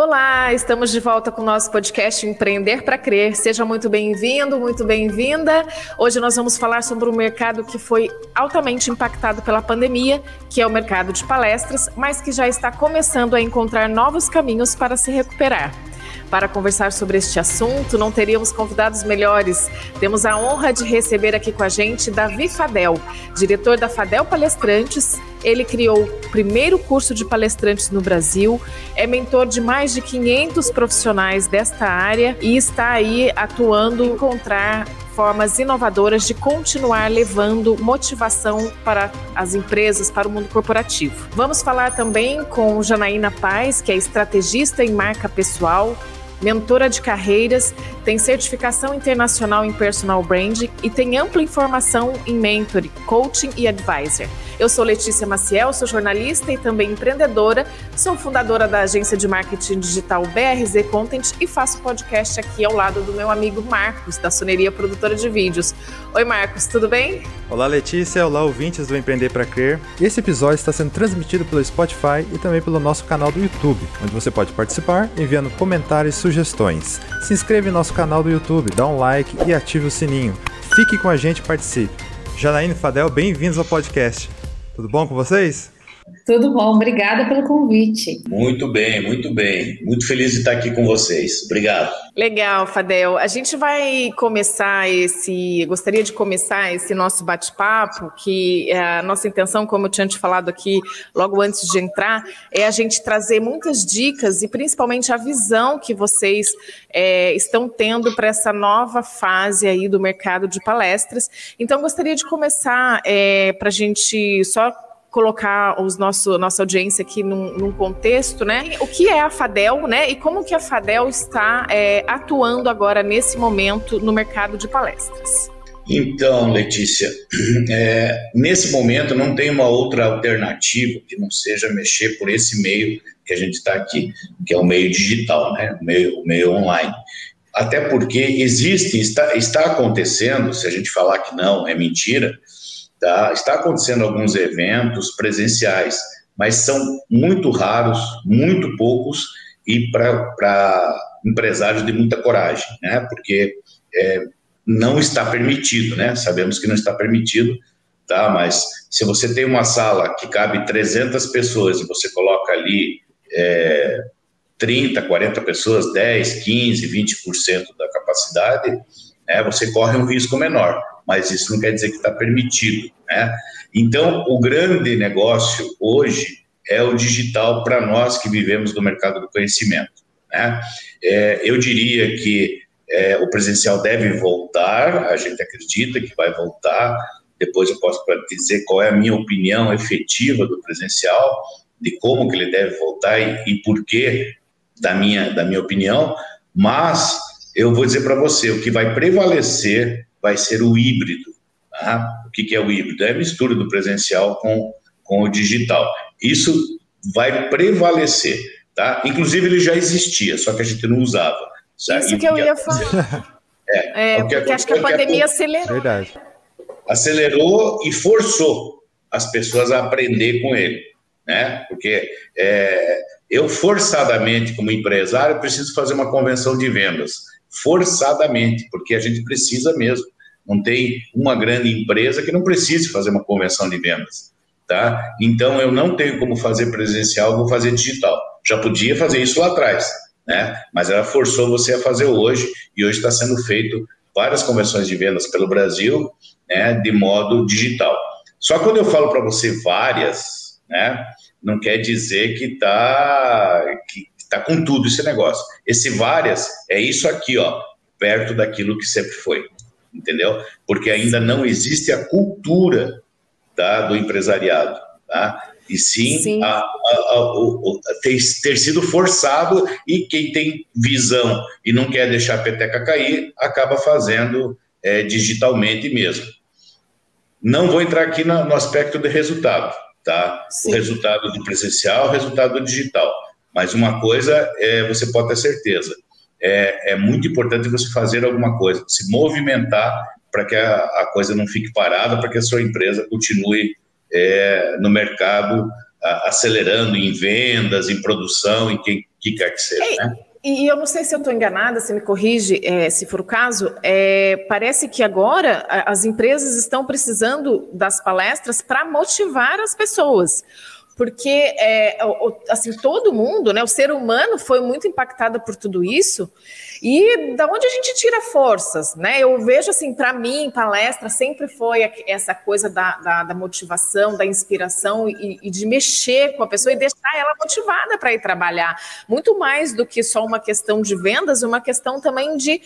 Olá, estamos de volta com o nosso podcast Empreender para Crer. Seja muito bem-vindo, muito bem-vinda. Hoje nós vamos falar sobre um mercado que foi altamente impactado pela pandemia, que é o mercado de palestras, mas que já está começando a encontrar novos caminhos para se recuperar. Para conversar sobre este assunto, não teríamos convidados melhores. Temos a honra de receber aqui com a gente Davi Fadel, diretor da Fadel Palestrantes. Ele criou o primeiro curso de palestrantes no Brasil, é mentor de mais de 500 profissionais desta área e está aí atuando em encontrar formas inovadoras de continuar levando motivação para as empresas, para o mundo corporativo. Vamos falar também com Janaína Paz, que é estrategista em marca pessoal, mentora de carreiras, tem certificação internacional em personal branding e tem ampla informação em mentoring, coaching e advisor. Eu sou Letícia Maciel, sou jornalista e também empreendedora, sou fundadora da agência de marketing digital BRZ Content e faço podcast aqui ao lado do meu amigo Marcos, da Soneria Produtora de Vídeos. Oi Marcos, tudo bem? Olá Letícia, olá ouvintes do Empreender para Crer. Esse episódio está sendo transmitido pelo Spotify e também pelo nosso canal do YouTube, onde você pode participar enviando comentários sugestões. Se inscreva em nosso canal do YouTube, dá um like e ative o sininho. Fique com a gente e participe. Janaína Fadel, bem-vindos ao podcast. Tudo bom com vocês? Tudo bom, obrigada pelo convite. Muito bem, muito bem. Muito feliz de estar aqui com vocês. Obrigado. Legal, Fadel. A gente vai começar esse. Gostaria de começar esse nosso bate-papo, que é a nossa intenção, como eu tinha te falado aqui logo antes de entrar, é a gente trazer muitas dicas e principalmente a visão que vocês é, estão tendo para essa nova fase aí do mercado de palestras. Então, gostaria de começar é, para a gente só colocar os nosso, nossa audiência aqui num, num, contexto, né? O que é a Fadel, né? E como que a Fadel está é, atuando agora nesse momento no mercado de palestras? Então, Letícia, é, nesse momento não tem uma outra alternativa que não seja mexer por esse meio que a gente está aqui, que é o meio digital, né? O meio, o meio online. Até porque existe, está, está acontecendo, se a gente falar que não, é mentira, Tá? Está acontecendo alguns eventos presenciais, mas são muito raros, muito poucos e para empresários de muita coragem, né? Porque é, não está permitido, né? Sabemos que não está permitido, tá? Mas se você tem uma sala que cabe 300 pessoas e você coloca ali é, 30, 40 pessoas, 10, 15, 20% da capacidade, né? Você corre um risco menor mas isso não quer dizer que está permitido. Né? Então, o grande negócio hoje é o digital para nós que vivemos no mercado do conhecimento. Né? É, eu diria que é, o presencial deve voltar, a gente acredita que vai voltar. Depois eu posso dizer qual é a minha opinião efetiva do presencial, de como que ele deve voltar e, e por da minha, da minha opinião, mas eu vou dizer para você, o que vai prevalecer vai ser o híbrido. Tá? O que, que é o híbrido? É a mistura do presencial com, com o digital. Isso vai prevalecer. Tá? Inclusive, ele já existia, só que a gente não usava. Sabe? Isso que eu ia falar. É, é porque, porque acho que a pandemia acelerou. Verdade. Acelerou e forçou as pessoas a aprender com ele. Né? Porque é, eu, forçadamente, como empresário, preciso fazer uma convenção de vendas forçadamente, porque a gente precisa mesmo. Não tem uma grande empresa que não precise fazer uma convenção de vendas. Tá? Então, eu não tenho como fazer presencial, vou fazer digital. Já podia fazer isso lá atrás, né? mas ela forçou você a fazer hoje, e hoje está sendo feito várias convenções de vendas pelo Brasil né, de modo digital. Só quando eu falo para você várias, né, não quer dizer que, tá, que, Está com tudo esse negócio. Esse várias é isso aqui, ó, perto daquilo que sempre foi, entendeu? Porque ainda não existe a cultura tá, do empresariado, tá? E sim, sim. A, a, a, ter, ter, sido forçado e quem tem visão e não quer deixar a peteca cair, acaba fazendo é, digitalmente mesmo. Não vou entrar aqui no, no aspecto de resultado, tá? Sim. O resultado do presencial, o resultado do digital. Mas uma coisa é, você pode ter certeza, é, é muito importante você fazer alguma coisa, se movimentar para que a, a, coisa não fique parada, para que a sua empresa continue é, no mercado a, acelerando em vendas, em produção, em quem que quer que seja, né? E eu não sei se eu estou enganada, se me corrige, é, se for o caso, é, parece que agora as empresas estão precisando das palestras para motivar as pessoas porque é, assim todo mundo, né, o ser humano foi muito impactado por tudo isso e da onde a gente tira forças, né? Eu vejo assim, para mim, palestra sempre foi essa coisa da, da, da motivação, da inspiração e, e, de mexer com a pessoa e deixar ela motivada para ir trabalhar, muito mais do que só uma questão de vendas, uma questão também de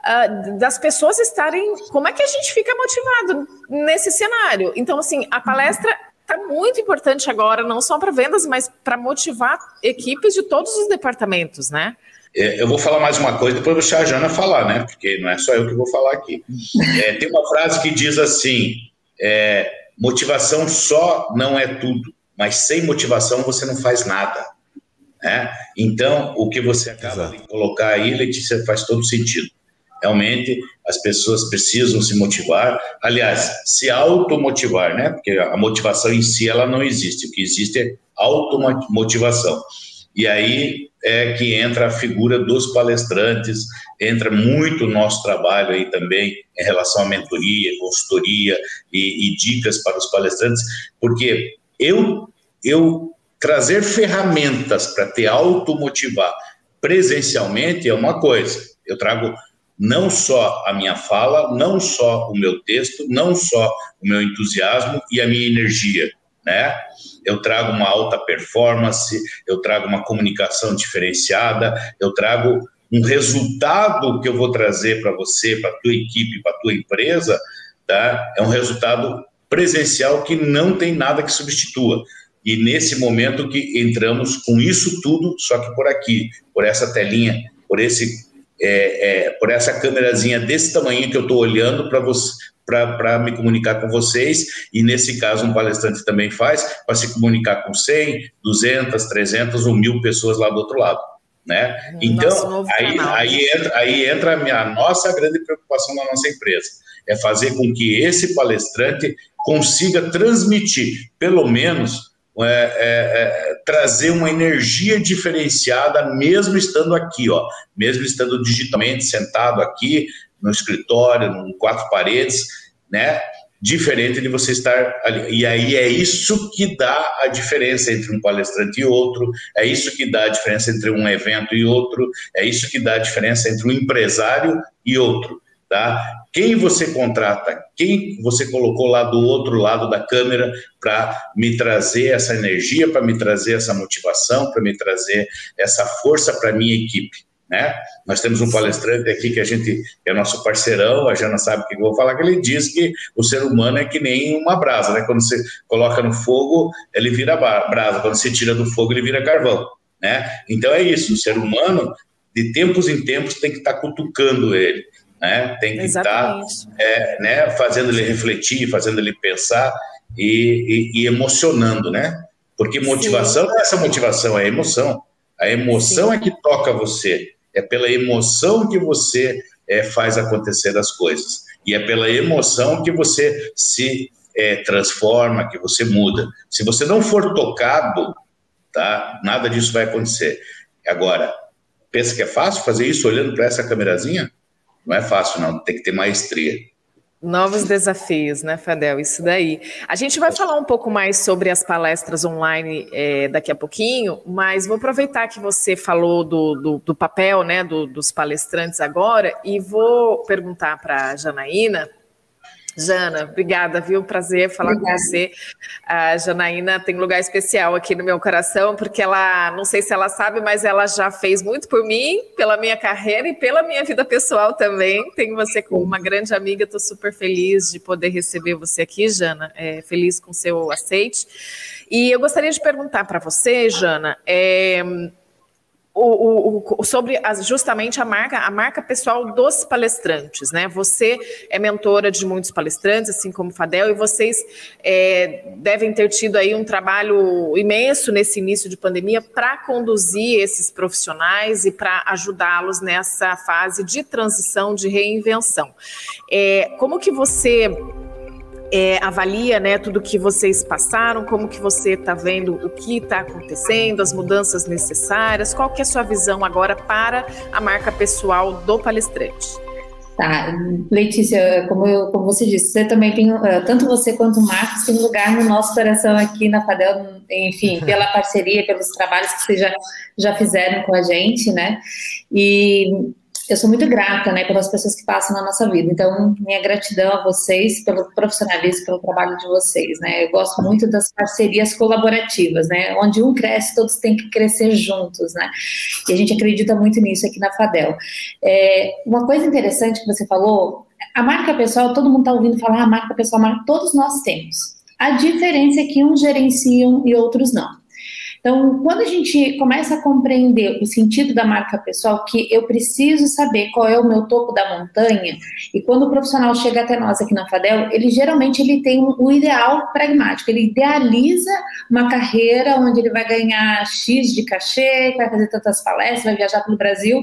Uh, das pessoas estarem. Como é que a gente fica motivado nesse cenário? Então, assim, a palestra está muito importante agora, não só para vendas, mas para motivar equipes de todos os departamentos, né? É, eu vou falar mais uma coisa, depois vou deixar a Jana falar, né? Porque não é só eu que vou falar aqui. É, tem uma frase que diz assim: é, motivação só não é tudo, mas sem motivação você não faz nada. Né? Então, o que você acaba Exato. de colocar aí, Letícia, faz todo sentido. Realmente, as pessoas precisam se motivar, aliás, se automotivar, né? Porque a motivação em si ela não existe, o que existe é automotivação. E aí é que entra a figura dos palestrantes, entra muito o nosso trabalho aí também em relação à mentoria, consultoria e, e dicas para os palestrantes, porque eu eu trazer ferramentas para te automotivar presencialmente é uma coisa. Eu trago não só a minha fala, não só o meu texto, não só o meu entusiasmo e a minha energia, né? Eu trago uma alta performance, eu trago uma comunicação diferenciada, eu trago um resultado que eu vou trazer para você, para tua equipe, para tua empresa, tá? É um resultado presencial que não tem nada que substitua. E nesse momento que entramos com isso tudo, só que por aqui, por essa telinha, por esse é, é, por essa câmerazinha desse tamanho que eu estou olhando para você para me comunicar com vocês, e nesse caso um palestrante também faz, para se comunicar com 100, 200, 300 ou mil pessoas lá do outro lado. Né? Então, aí, aí, entra, aí entra a, minha, a nossa grande preocupação na nossa empresa, é fazer com que esse palestrante consiga transmitir, pelo menos, é, é, é, trazer uma energia diferenciada, mesmo estando aqui, ó, mesmo estando digitalmente sentado aqui no escritório, em quatro paredes, né? Diferente de você estar ali. E aí é isso que dá a diferença entre um palestrante e outro, é isso que dá a diferença entre um evento e outro, é isso que dá a diferença entre um empresário e outro. Tá? Quem você contrata, quem você colocou lá do outro lado da câmera para me trazer essa energia, para me trazer essa motivação, para me trazer essa força para minha equipe, né? Nós temos um palestrante aqui que a gente é nosso parceirão, a Jana sabe o que eu vou falar, que ele diz que o ser humano é que nem uma brasa, né? Quando você coloca no fogo, ele vira brasa, quando você tira do fogo, ele vira carvão, né? Então é isso, o ser humano, de tempos em tempos, tem que estar tá cutucando ele né? Tem que estar tá, é, né, fazendo ele refletir, fazendo ele pensar e, e, e emocionando, né? Porque motivação Sim. não é essa motivação, é emoção. A emoção Sim. é que toca você. É pela emoção que você é, faz acontecer as coisas. E é pela emoção que você se é, transforma, que você muda. Se você não for tocado, tá? Nada disso vai acontecer. Agora, pensa que é fácil fazer isso olhando para essa câmerazinha? Não é fácil, não, tem que ter maestria. Novos desafios, né, Fadel? Isso daí. A gente vai falar um pouco mais sobre as palestras online é, daqui a pouquinho, mas vou aproveitar que você falou do, do, do papel né, do, dos palestrantes agora e vou perguntar para a Janaína Jana, obrigada, viu? Prazer falar obrigada. com você. A Janaína tem um lugar especial aqui no meu coração, porque ela, não sei se ela sabe, mas ela já fez muito por mim, pela minha carreira e pela minha vida pessoal também. Tenho você como uma grande amiga, estou super feliz de poder receber você aqui, Jana. É, feliz com seu aceite. E eu gostaria de perguntar para você, Jana, é, o, o, sobre as, justamente a marca, a marca pessoal dos palestrantes, né? Você é mentora de muitos palestrantes, assim como Fadel, e vocês é, devem ter tido aí um trabalho imenso nesse início de pandemia para conduzir esses profissionais e para ajudá-los nessa fase de transição, de reinvenção. É, como que você é, avalia né, tudo que vocês passaram, como que você está vendo o que está acontecendo, as mudanças necessárias, qual que é a sua visão agora para a marca pessoal do palestrante? Tá, Letícia, como, eu, como você disse, você também tem, eh, tanto você quanto o Marcos tem lugar no nosso coração aqui na Fadel, enfim, pela parceria, pelos trabalhos que vocês já, já fizeram com a gente, né? E eu sou muito grata, né, pelas pessoas que passam na nossa vida. Então, minha gratidão a vocês pelo profissionalismo, pelo trabalho de vocês, né? Eu gosto muito das parcerias colaborativas, né? Onde um cresce, todos têm que crescer juntos, né? E a gente acredita muito nisso aqui na Fadel. É, uma coisa interessante que você falou, a marca pessoal, todo mundo está ouvindo falar, a marca pessoal, marca, todos nós temos. A diferença é que uns gerenciam e outros não. Então, quando a gente começa a compreender o sentido da marca pessoal, que eu preciso saber qual é o meu topo da montanha, e quando o profissional chega até nós aqui na Fadel, ele geralmente ele tem o ideal pragmático, ele idealiza uma carreira onde ele vai ganhar X de cachê, vai fazer tantas palestras, vai viajar pelo Brasil,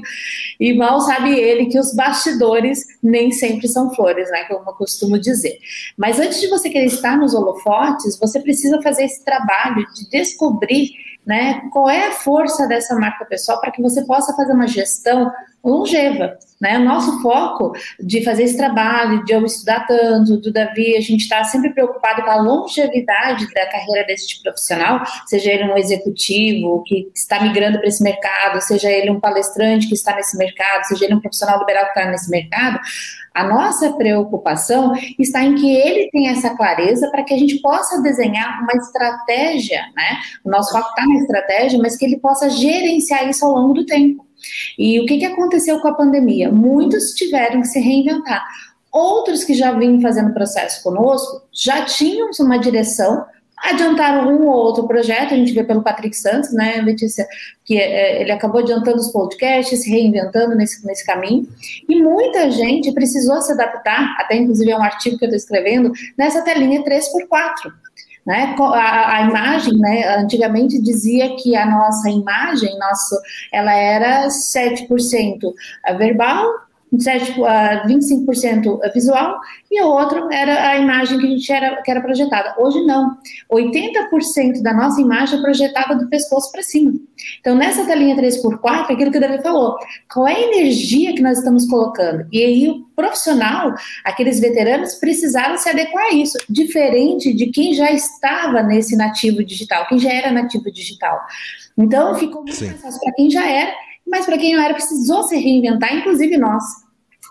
e mal sabe ele que os bastidores nem sempre são flores, né, como eu costumo dizer. Mas antes de você querer estar nos holofotes, você precisa fazer esse trabalho de descobrir né? Qual é a força dessa marca pessoal para que você possa fazer uma gestão longeva, né? O nosso foco de fazer esse trabalho, de eu estudar tanto, do Davi, a gente está sempre preocupado com a longevidade da carreira desse tipo profissional, seja ele um executivo que está migrando para esse mercado, seja ele um palestrante que está nesse mercado, seja ele um profissional liberal que está nesse mercado, a nossa preocupação está em que ele tenha essa clareza para que a gente possa desenhar uma estratégia, né? O nosso foco está na estratégia, mas que ele possa gerenciar isso ao longo do tempo. E o que, que aconteceu com a pandemia? Muitos tiveram que se reinventar. Outros que já vinham fazendo processo conosco já tinham uma direção, adiantaram um ou outro projeto, a gente vê pelo Patrick Santos, né, Letícia, que é, ele acabou adiantando os podcasts, se reinventando nesse, nesse caminho, e muita gente precisou se adaptar, até inclusive é um artigo que eu estou escrevendo, nessa telinha 3x4. Né? A, a, imagem, né, antigamente dizia que a nossa imagem, nosso, ela era 7% verbal, 7, uh, 25% visual e o outro era a imagem que a gente era, que era projetada. Hoje não. 80% da nossa imagem é projetada do pescoço para cima. Então, nessa telinha 3x4, aquilo que o Davi falou, qual é a energia que nós estamos colocando? E aí o profissional, aqueles veteranos, precisaram se adequar a isso, diferente de quem já estava nesse nativo digital, quem já era nativo digital. Então, ficou muito Sim. mais fácil para quem já era mas para quem não era, precisou se reinventar, inclusive nós.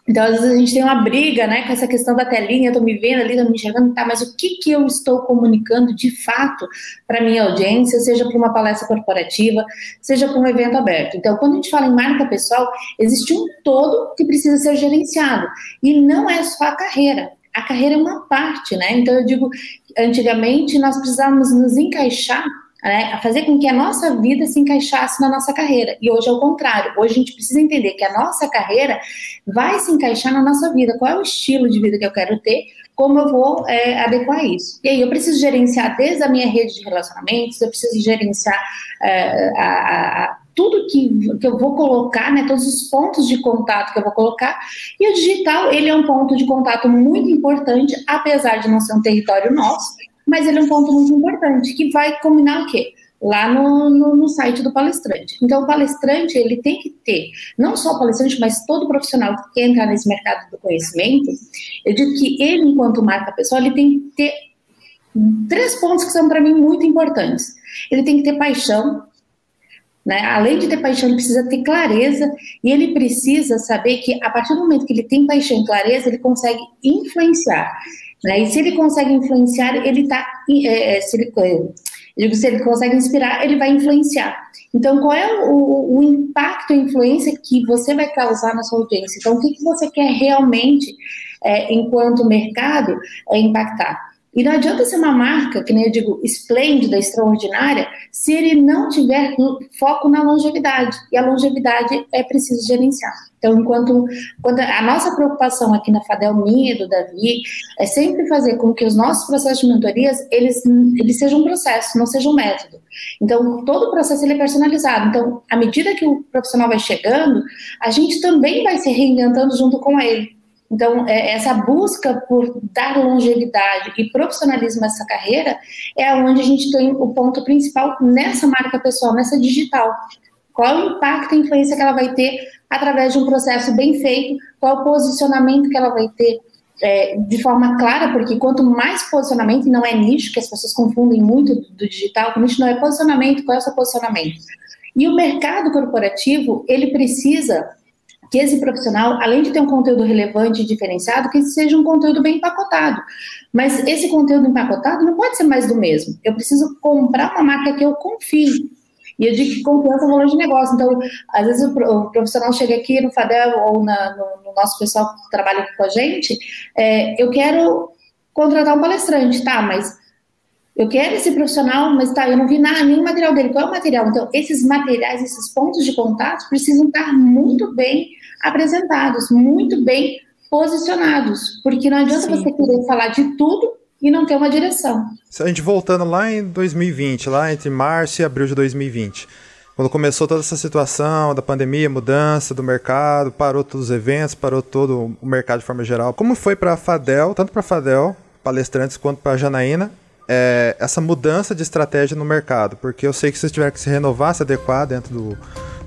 Então, às vezes a gente tem uma briga, né, com essa questão da telinha, estou me vendo ali, estou me enxergando, tá, mas o que, que eu estou comunicando de fato para minha audiência, seja para uma palestra corporativa, seja para um evento aberto. Então, quando a gente fala em marca pessoal, existe um todo que precisa ser gerenciado, e não é só a carreira. A carreira é uma parte, né? Então, eu digo, antigamente nós precisávamos nos encaixar né, a fazer com que a nossa vida se encaixasse na nossa carreira. E hoje é o contrário. Hoje a gente precisa entender que a nossa carreira vai se encaixar na nossa vida. Qual é o estilo de vida que eu quero ter? Como eu vou é, adequar isso? E aí eu preciso gerenciar desde a minha rede de relacionamentos, eu preciso gerenciar é, a, a, tudo que, que eu vou colocar, né, todos os pontos de contato que eu vou colocar. E o digital, ele é um ponto de contato muito importante, apesar de não ser um território nosso, mas ele é um ponto muito importante, que vai combinar o quê? Lá no, no, no, site do palestrante. Então, o palestrante, ele tem que ter, não só o palestrante, mas todo profissional que quer entrar nesse mercado do conhecimento, eu digo que ele, enquanto marca pessoal, ele tem que ter três pontos que são para mim muito importantes. Ele tem que ter paixão, né? Além de ter paixão, ele precisa ter clareza e ele precisa saber que a partir do momento que ele tem paixão e clareza, ele consegue influenciar. Né? E se ele consegue influenciar, ele está. É, é, se ele, digo, se ele consegue inspirar, ele vai influenciar. Então, qual é o, o impacto e influência que você vai causar na sua audiência? Então, o que, que você quer realmente, é, enquanto mercado, é, impactar? E não adianta ser uma marca, que nem eu digo, esplêndida, extraordinária, se ele não tiver foco na longevidade. E a longevidade é preciso gerenciar. Então, enquanto, quando a nossa preocupação aqui na Fadel, minha do Davi, é sempre fazer com que os nossos processos de mentorias, eles, eles sejam um processo, não sejam um método. Então, todo o processo ele é personalizado. Então, à medida que o profissional vai chegando, a gente também vai se reinventando junto com ele. Então, é, essa busca por dar longevidade e profissionalismo a essa carreira é onde a gente tem o ponto principal nessa marca pessoal, nessa digital. Qual o impacto e influência que ela vai ter através de um processo bem feito, qual o posicionamento que ela vai ter é, de forma clara, porque quanto mais posicionamento, e não é nicho, que as pessoas confundem muito do digital, o nicho não é posicionamento, qual é o seu posicionamento? E o mercado corporativo, ele precisa que esse profissional, além de ter um conteúdo relevante e diferenciado, que seja um conteúdo bem empacotado. Mas esse conteúdo empacotado não pode ser mais do mesmo. Eu preciso comprar uma marca que eu confie. E eu digo que confiança é valor de negócio. Então, às vezes o profissional chega aqui no FADEL ou na, no, no, nosso pessoal que trabalha com a gente, é, eu quero contratar um palestrante, tá, mas eu quero esse profissional, mas tá, eu não vi nada, nenhum material dele. Qual é o material? Então, esses materiais, esses pontos de contato precisam estar muito bem apresentados, muito bem posicionados, porque não adianta Sim. você querer falar de tudo e não ter uma direção. Se a gente voltando lá em 2020, lá entre março e abril de 2020, quando começou toda essa situação da pandemia, mudança do mercado, parou todos os eventos, parou todo o mercado de forma geral. Como foi para a Fadel, tanto para a Fadel, palestrantes, quanto para a Janaína, é, essa mudança de estratégia no mercado? Porque eu sei que vocês tiveram que se renovar, se adequar dentro do,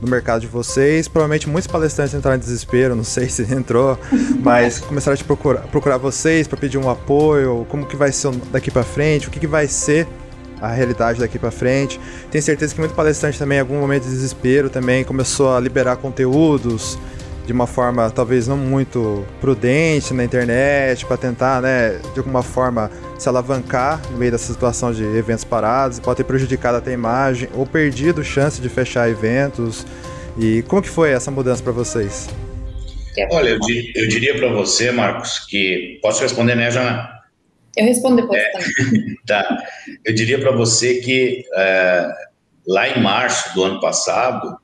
no mercado de vocês. Provavelmente muitos palestrantes entraram em desespero, não sei se entrou, mas começaram a te procurar, procurar vocês para pedir um apoio, como que vai ser daqui para frente, o que, que vai ser a realidade daqui para frente. Tenho certeza que muito palestrante também, em algum momento de desespero, também começou a liberar conteúdos de uma forma talvez não muito prudente na internet para tentar, né, de alguma forma se alavancar no meio dessa situação de eventos parados, pode ter prejudicado até a imagem ou perdido chance de fechar eventos. E como que foi essa mudança para vocês? Olha, eu, eu diria para você, Marcos, que posso responder, né, Jana? Eu respondo depois é, também. tá. Eu diria para você que é, lá em março do ano passado,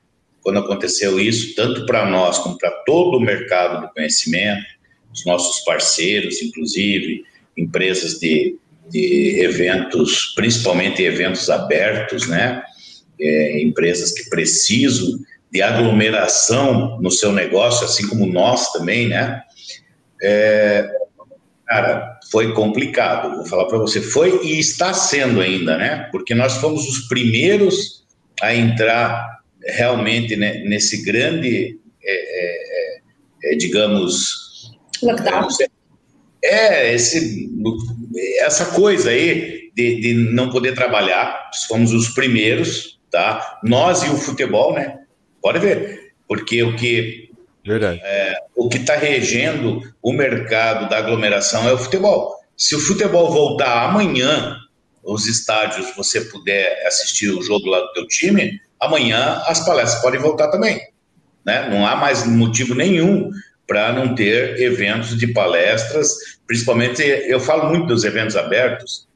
quando aconteceu isso, tanto para nós como para todo o mercado do conhecimento, os nossos parceiros, inclusive, empresas de, de eventos, principalmente eventos abertos, né? É, empresas que precisam de aglomeração no seu negócio, assim como nós também, né? É, cara, foi complicado, vou falar para você. Foi e está sendo ainda, né? Porque nós fomos os primeiros a entrar realmente né, nesse grande, é, é, é, é digamos, lockdown. É, esse, essa coisa aí de, de não poder trabalhar, fomos os primeiros, tá? Nós e o futebol, né? Pode ver, porque o que Verdade. É, o que está regendo o mercado da aglomeração é o futebol. Se o futebol voltar amanhã, os estádios, você puder assistir o jogo lá do teu time, amanhã as palestras podem voltar também. Né? Não há mais motivo nenhum para não ter eventos de palestras, principalmente eu falo muito dos eventos abertos,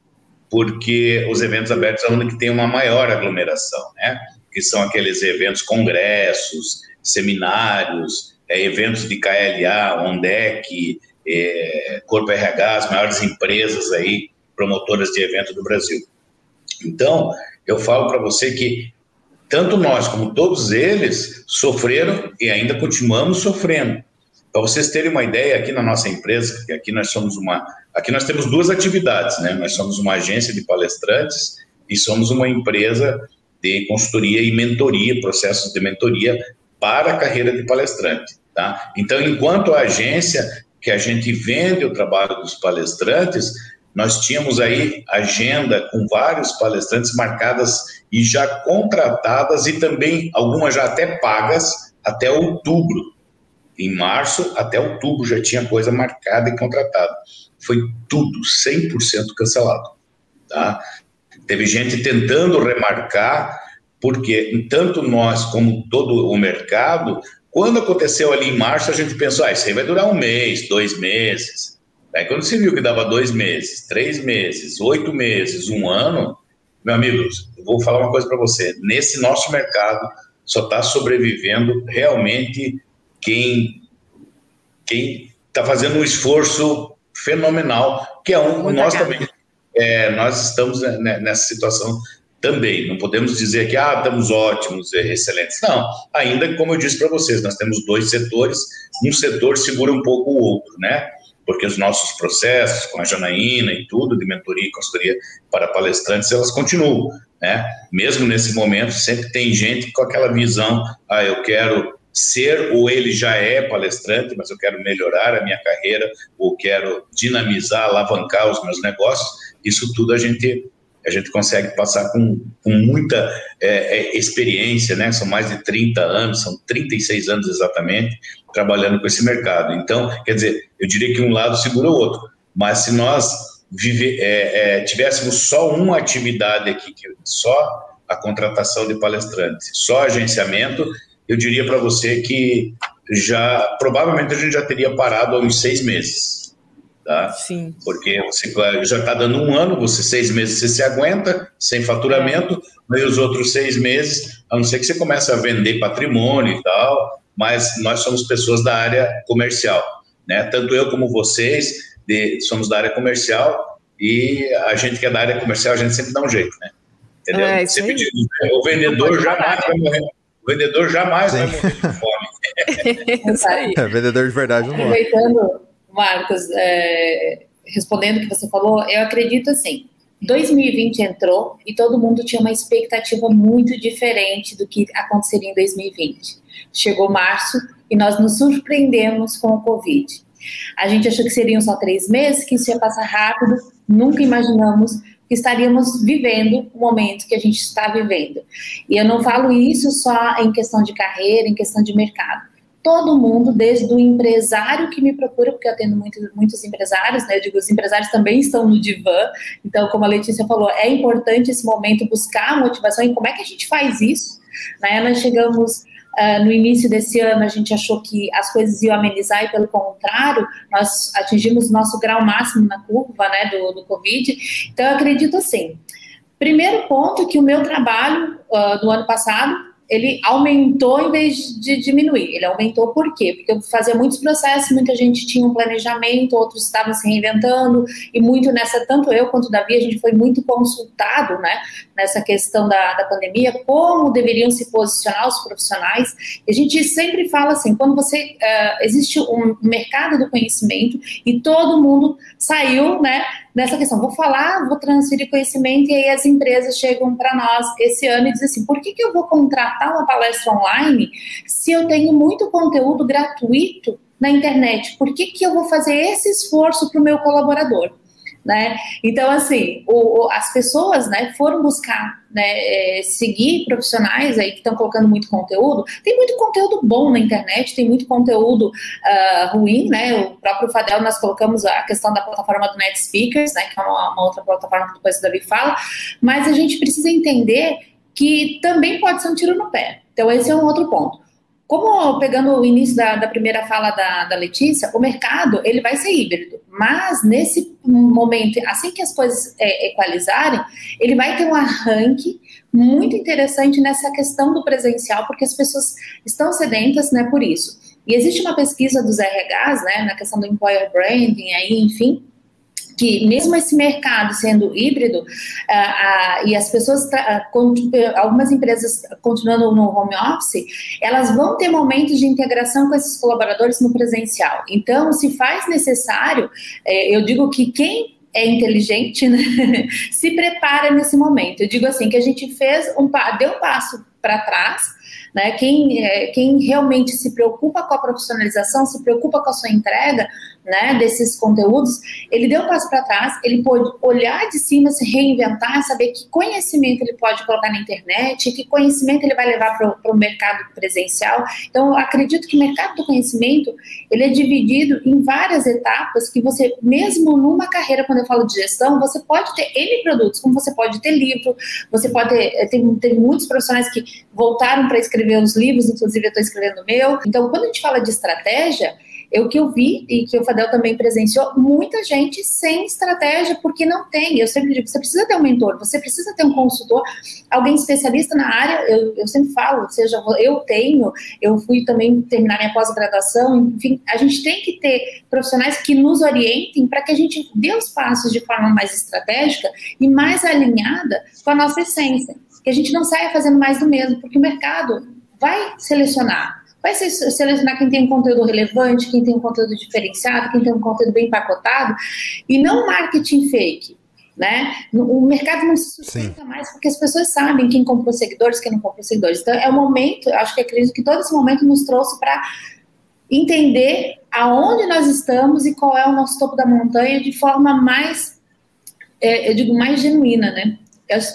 porque os eventos abertos é onde tem uma maior aglomeração, né? Que são aqueles eventos, congressos, seminários, é, eventos de KLA, ONDEC, é, Corpo RH, as maiores empresas aí, promotoras de evento do Brasil. Então, eu falo para você que tanto nós como todos eles sofreram e ainda continuamos sofrendo. Para vocês terem uma ideia, aqui na nossa empresa, que aqui nós somos uma, aqui nós temos duas atividades, né? Nós somos uma agência de palestrantes e somos uma empresa de consultoria e mentoria, processos de mentoria para a carreira de palestrante, tá? Então, enquanto a agência que a gente vende o trabalho dos palestrantes, nós tínhamos aí agenda com vários palestrantes marcadas e já contratadas e também algumas já até pagas até outubro em março até outubro já tinha coisa marcada e contratada. Foi tudo 100% cancelado. Tá? Teve gente tentando remarcar, porque tanto nós como todo o mercado, quando aconteceu ali em março, a gente pensou, ah, isso aí vai durar um mês, dois meses. Aí quando se viu que dava dois meses, três meses, oito meses, um ano, meu amigo, eu vou falar uma coisa para você. Nesse nosso mercado, só está sobrevivendo realmente quem quem está fazendo um esforço fenomenal, que é um nós também é, nós estamos nessa situação também. Não podemos dizer que ah, estamos ótimos, é, excelentes. Não, ainda como eu disse para vocês, nós temos dois setores, um setor segura um pouco o outro, né? Porque os nossos processos com a Janaína e tudo, de mentoria e consultoria para palestrantes, elas continuam, né? Mesmo nesse momento, sempre tem gente com aquela visão, ah, eu quero ser ou ele já é palestrante, mas eu quero melhorar a minha carreira, ou quero dinamizar, alavancar os meus negócios. Isso tudo a gente a gente consegue passar com, com muita é, é, experiência, né? São mais de 30 anos, são 36 anos exatamente, trabalhando com esse mercado. Então, quer dizer, eu diria que um lado segura o outro, mas se nós vive, é, é tivéssemos só uma atividade aqui, que só a contratação de palestrantes, só agenciamento, eu diria para você que já provavelmente a gente já teria parado há uns seis meses tá? Sim. Porque você já está dando um ano, você seis meses você se aguenta sem faturamento, é. e os outros seis meses, a não ser que você comece a vender patrimônio e tal, mas nós somos pessoas da área comercial, né? Tanto eu como vocês de, somos da área comercial e a gente que é da área comercial a gente sempre dá um jeito, né? Entendeu? É, sempre diz, né? o vendedor jamais vai morrer. O vendedor jamais Sim. vai morrer de fome. isso aí. É, vendedor de verdade não morre. Aproveitando Marcos, é, respondendo o que você falou, eu acredito assim. 2020 entrou e todo mundo tinha uma expectativa muito diferente do que aconteceria em 2020. Chegou março e nós nos surpreendemos com o Covid. A gente achou que seriam só três meses, que isso ia passar rápido, nunca imaginamos que estaríamos vivendo o momento que a gente está vivendo. E eu não falo isso só em questão de carreira, em questão de mercado todo mundo, desde o empresário que me procura, porque eu atendo muito, muitos empresários, né? Eu digo, os empresários também estão no divã. Então, como a Letícia falou, é importante esse momento buscar motivação. E como é que a gente faz isso? Né? Nós chegamos Uh, no início desse ano a gente achou que as coisas iam amenizar e pelo contrário, nós atingimos nosso grau máximo na curva né, do, do Covid. Então eu acredito assim. Primeiro ponto que o meu trabalho uh, do ano passado ele aumentou em vez de diminuir. Ele aumentou por quê? Porque eu fazia muitos processos, muita gente tinha um planejamento, outros estavam se reinventando, e muito nessa, tanto eu quanto o Davi, a gente foi muito consultado, né, nessa questão da, da pandemia, como deveriam se posicionar os profissionais. E a gente sempre fala assim, quando você, uh, existe um mercado do conhecimento e todo mundo saiu, né, nessa questão. Vou falar, vou transferir conhecimento, e aí as empresas chegam para nós esse ano e dizem assim: por que, que eu vou contratar uma palestra online se eu tenho muito conteúdo gratuito na internet? Por que, que eu vou fazer esse esforço para o meu colaborador? Né? Então, assim, o, o, as pessoas, né, foram buscar, né, é, seguir profissionais aí que estão colocando muito conteúdo. Tem muito conteúdo bom na internet, tem muito conteúdo uh, ruim, né? O próprio Fadel, nós colocamos a questão da plataforma do Net Speakers, né, que é uma, uma outra plataforma que depois o Davi fala, mas a gente precisa entender que também pode ser um tiro no pé. Então, esse é um outro ponto. Como, pegando o início da, da primeira fala da, da, Letícia, o mercado ele vai ser híbrido, mas nesse momento, assim que as coisas é, equalizarem, ele vai ter um arranque muito interessante nessa questão do presencial, porque as pessoas estão sedentas né, por isso. E existe uma pesquisa dos RHs, né, na questão do employer branding, aí, enfim, que mesmo esse mercado sendo híbrido uh, uh, e as pessoas, uh, algumas empresas continuando no home office, elas vão ter momentos de integração com esses colaboradores no presencial. Então, se faz necessário, eh, eu digo que quem é inteligente, né, se prepara nesse momento. Eu digo assim que a gente fez um deu um passo para trás né? Quem, é, quem realmente se preocupa com a profissionalização, se preocupa com a sua entrega né, desses conteúdos, ele deu um passo para trás, ele pode olhar de cima, se reinventar, saber que conhecimento ele pode colocar na internet, que conhecimento ele vai levar para o mercado presencial. Então, acredito que o mercado do conhecimento ele é dividido em várias etapas que você, mesmo numa carreira, quando eu falo de gestão, você pode ter N produtos, como você pode ter livro, você pode ter, tem, tem muitos profissionais que voltaram para escrever os livros, inclusive eu estou escrevendo o meu. Então, quando a gente fala de estratégia, eu que eu vi e que o Fadel também presenciou, muita gente sem estratégia, porque não tem. Eu sempre digo, você precisa ter um mentor, você precisa ter um consultor, alguém especialista na área, eu, eu sempre falo, seja, eu tenho, eu fui também terminar minha pós-graduação, enfim, a gente tem que ter profissionais que nos orientem para que a gente dê os passos de forma mais estratégica e mais alinhada com a nossa essência. Que a gente não saia fazendo mais do mesmo, porque o mercado vai selecionar. Vai selecionar quem tem um conteúdo relevante, quem tem um conteúdo diferenciado, quem tem um conteúdo bem empacotado, e não marketing fake. Né? O mercado não se sustenta Sim. mais porque as pessoas sabem quem comprou seguidores, quem não comprou seguidores. Então, é o momento, acho que acredito que todo esse momento nos trouxe para entender aonde nós estamos e qual é o nosso topo da montanha de forma mais, é, eu digo, mais genuína, né?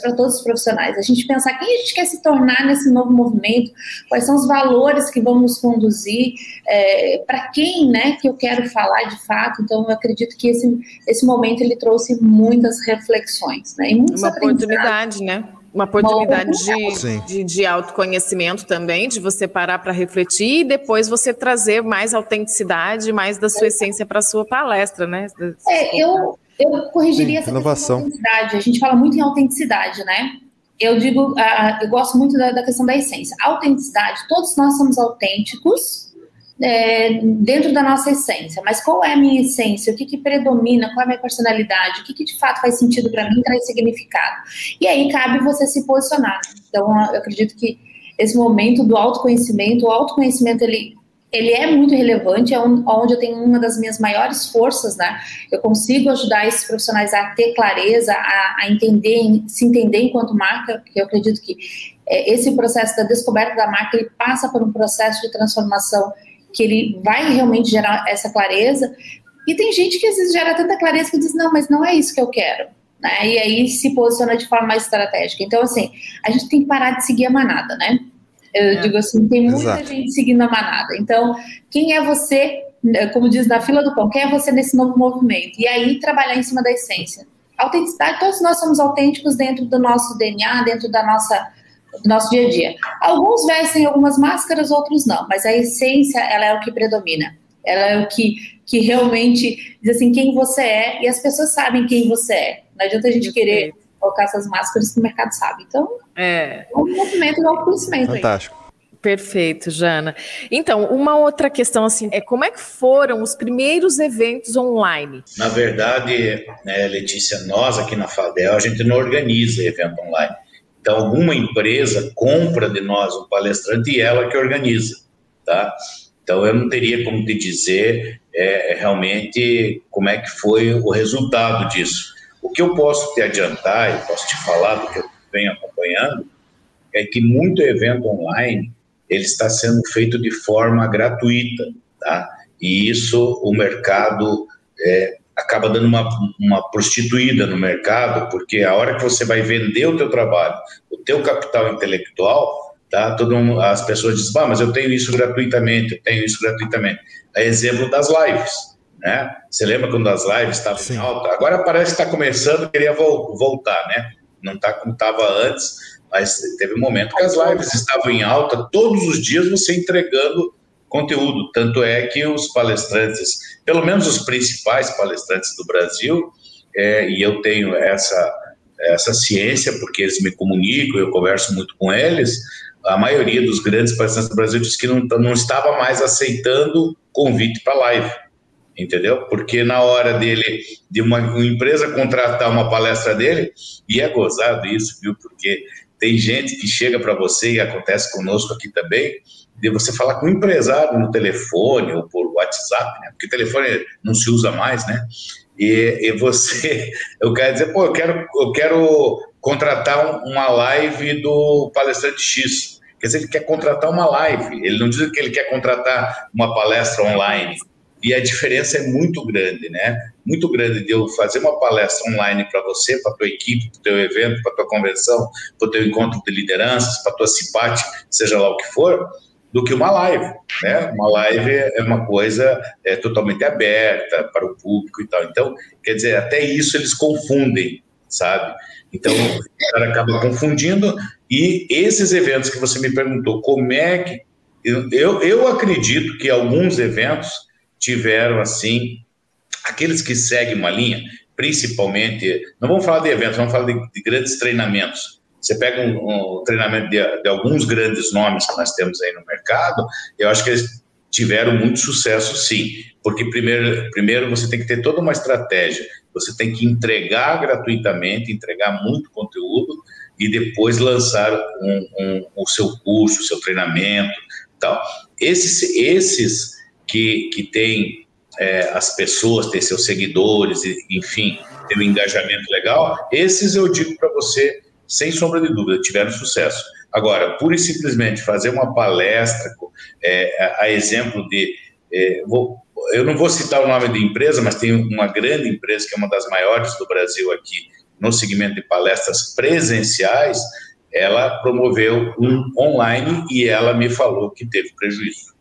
Para todos os profissionais. A gente pensar quem a gente quer se tornar nesse novo movimento, quais são os valores que vão nos conduzir, é, para quem, né, que eu quero falar de fato. Então, eu acredito que esse, esse momento ele trouxe muitas reflexões, né? E Uma oportunidade, né? Uma oportunidade de, de, de, autoconhecimento também, de você parar para refletir e depois você trazer mais autenticidade, mais da sua essência para a sua palestra, né? É, eu, eu corrigiria Sim, essa inovação. autenticidade. A gente fala muito em autenticidade, né? Eu digo, uh, eu gosto muito da, da, questão da essência. Autenticidade, todos nós somos autênticos é, dentro da nossa essência. Mas qual é a minha essência? O que, que predomina? Qual é a minha personalidade? O que, que de fato faz sentido para mim, traz significado? E aí cabe você se posicionar. Então, eu acredito que esse momento do autoconhecimento, o autoconhecimento ele ele é muito relevante, é onde eu tenho uma das minhas maiores forças, né? Eu consigo ajudar esses profissionais a ter clareza, a, a entender, se entender enquanto marca, porque eu acredito que é, esse processo da descoberta da marca, ele passa por um processo de transformação que ele vai realmente gerar essa clareza. E tem gente que às vezes gera tanta clareza que diz, não, mas não é isso que eu quero. Né? E aí se posiciona de forma mais estratégica. Então, assim, a gente tem que parar de seguir a manada, né? Eu é. digo assim, tem muita Exato. gente seguindo a manada. Então, quem é você, como diz na fila do pão, quem é você nesse novo movimento? E aí trabalhar em cima da essência. Autenticidade, todos nós somos autênticos dentro do nosso DNA, dentro da nossa do nosso dia a dia. Alguns vestem algumas máscaras, outros não, mas a essência, ela é o que predomina. Ela é o que, que realmente diz assim quem você é e as pessoas sabem quem você é. Não adianta a gente querer colocar essas máscaras que o mercado sabe. Então, é, é um movimento do autoconhecimento. Fantástico. Aí. Perfeito, Jana. Então, uma outra questão assim é como é que foram os primeiros eventos online? Na verdade, né, Letícia, nós aqui na Fadel a gente não organiza evento online. Então, alguma empresa compra de nós um palestrante e ela que organiza, tá? Então, eu não teria como te dizer é, realmente como é que foi o resultado disso. O que eu posso te adiantar, e posso te falar do que eu venho acompanhando, é que muito evento online ele está sendo feito de forma gratuita, tá? E isso o mercado é, acaba dando uma, uma prostituída no mercado, porque a hora que você vai vender o teu trabalho, o teu capital intelectual, tá? Todo mundo, as pessoas dizem, ah, mas eu tenho isso gratuitamente, eu tenho isso gratuitamente. É exemplo das lives né? Você lembra quando as lives estavam em alta? Agora parece que está começando, queria vo voltar, né? Não está como estava antes, mas teve um momento que as lives estavam em alta, todos os dias você entregando conteúdo. Tanto é que os palestrantes, pelo menos os principais palestrantes do Brasil, é, e eu tenho essa, essa ciência, porque eles me comunicam, eu converso muito com eles, a maioria dos grandes palestrantes do Brasil disse que não, não estava mais aceitando convite para live entendeu? Porque na hora dele, de uma, uma, empresa contratar uma palestra dele, e é gozado isso, viu? Porque tem gente que chega para você, e acontece conosco aqui também, de você falar com um empresário no telefone ou por WhatsApp, né? Porque telefone não se usa mais, né? E, e você, eu quero dizer, pô, eu quero, eu quero contratar uma live do palestrante X. Quer dizer, ele quer contratar uma live, ele não diz que ele quer contratar uma palestra online e a diferença é muito grande, né? Muito grande de eu fazer uma palestra online para você, para tua equipe, para o teu evento, para tua convenção, para o teu encontro de lideranças, para tua simpate, seja lá o que for, do que uma live, né? Uma live é uma coisa é, totalmente aberta para o público e tal. Então, quer dizer, até isso eles confundem, sabe? Então, o cara acaba confundindo. E esses eventos que você me perguntou, como é que. Eu, eu acredito que alguns eventos tiveram, assim, aqueles que seguem uma linha, principalmente, não vamos falar de eventos, vamos falar de, de grandes treinamentos. Você pega um, um treinamento de, de, alguns grandes nomes que nós temos aí no mercado, eu acho que eles tiveram muito sucesso, sim, porque primeiro, primeiro você tem que ter toda uma estratégia, você tem que entregar gratuitamente, entregar muito conteúdo e depois lançar um, um, o seu curso, o seu treinamento, tal. Esses, esses que, que têm é, as pessoas, têm seus seguidores, enfim, tem um engajamento legal, esses eu digo para você, sem sombra de dúvida, tiveram sucesso. Agora, pura e simplesmente fazer uma palestra, é, a exemplo de. É, vou, eu não vou citar o nome de empresa, mas tem uma grande empresa que é uma das maiores do Brasil aqui no segmento de palestras presenciais. Ela promoveu um online e ela me falou que teve prejuízo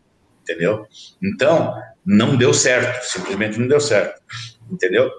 entendeu? Então, não deu certo, simplesmente não deu certo, entendeu?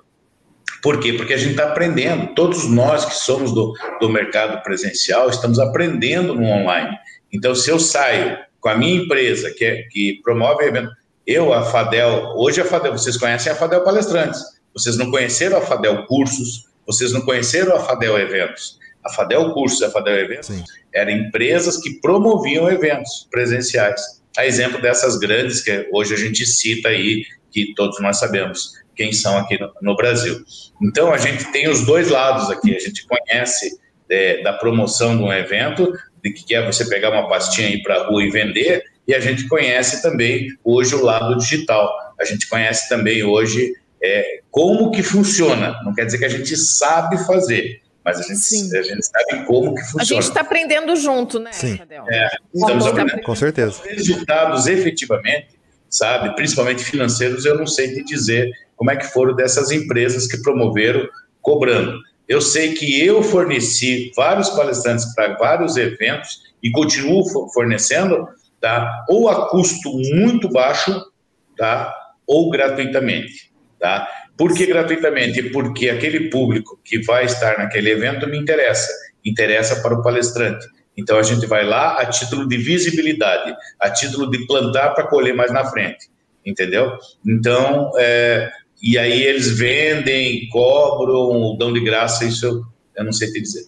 Por quê? Porque a gente está aprendendo, todos nós que somos do, do mercado presencial, estamos aprendendo no online. Então, se eu saio com a minha empresa, que, é, que promove evento, eu, a Fadel, hoje a Fadel, vocês conhecem a Fadel Palestrantes, vocês não conheceram a Fadel Cursos, vocês não conheceram a Fadel Eventos. A Fadel Cursos e a Fadel Eventos Sim. eram empresas que promoviam eventos presenciais a exemplo dessas grandes que hoje a gente cita aí, que todos nós sabemos quem são aqui no, no Brasil. Então, a gente tem os dois lados aqui, a gente conhece é, da promoção de um evento, de que é você pegar uma pastinha ir para a rua e vender, e a gente conhece também hoje o lado digital. A gente conhece também hoje é, como que funciona. Não quer dizer que a gente sabe fazer, mas a gente, a gente sabe como que funciona. A gente está aprendendo junto, né, Sim. É, estamos aprendendo. Com certeza. Resultados efetivamente, sabe, principalmente financeiros, eu não sei te dizer como é que foram dessas empresas que promoveram cobrando. Eu sei que eu forneci vários palestrantes para vários eventos e continuo fornecendo, tá? Ou a custo muito baixo, tá? Ou gratuitamente, tá? Por que gratuitamente? Porque aquele público que vai estar naquele evento me interessa, interessa para o palestrante. Então a gente vai lá a título de visibilidade, a título de plantar para colher mais na frente, entendeu? Então, é, e aí eles vendem, cobram, dão de graça, isso eu, eu não sei te dizer.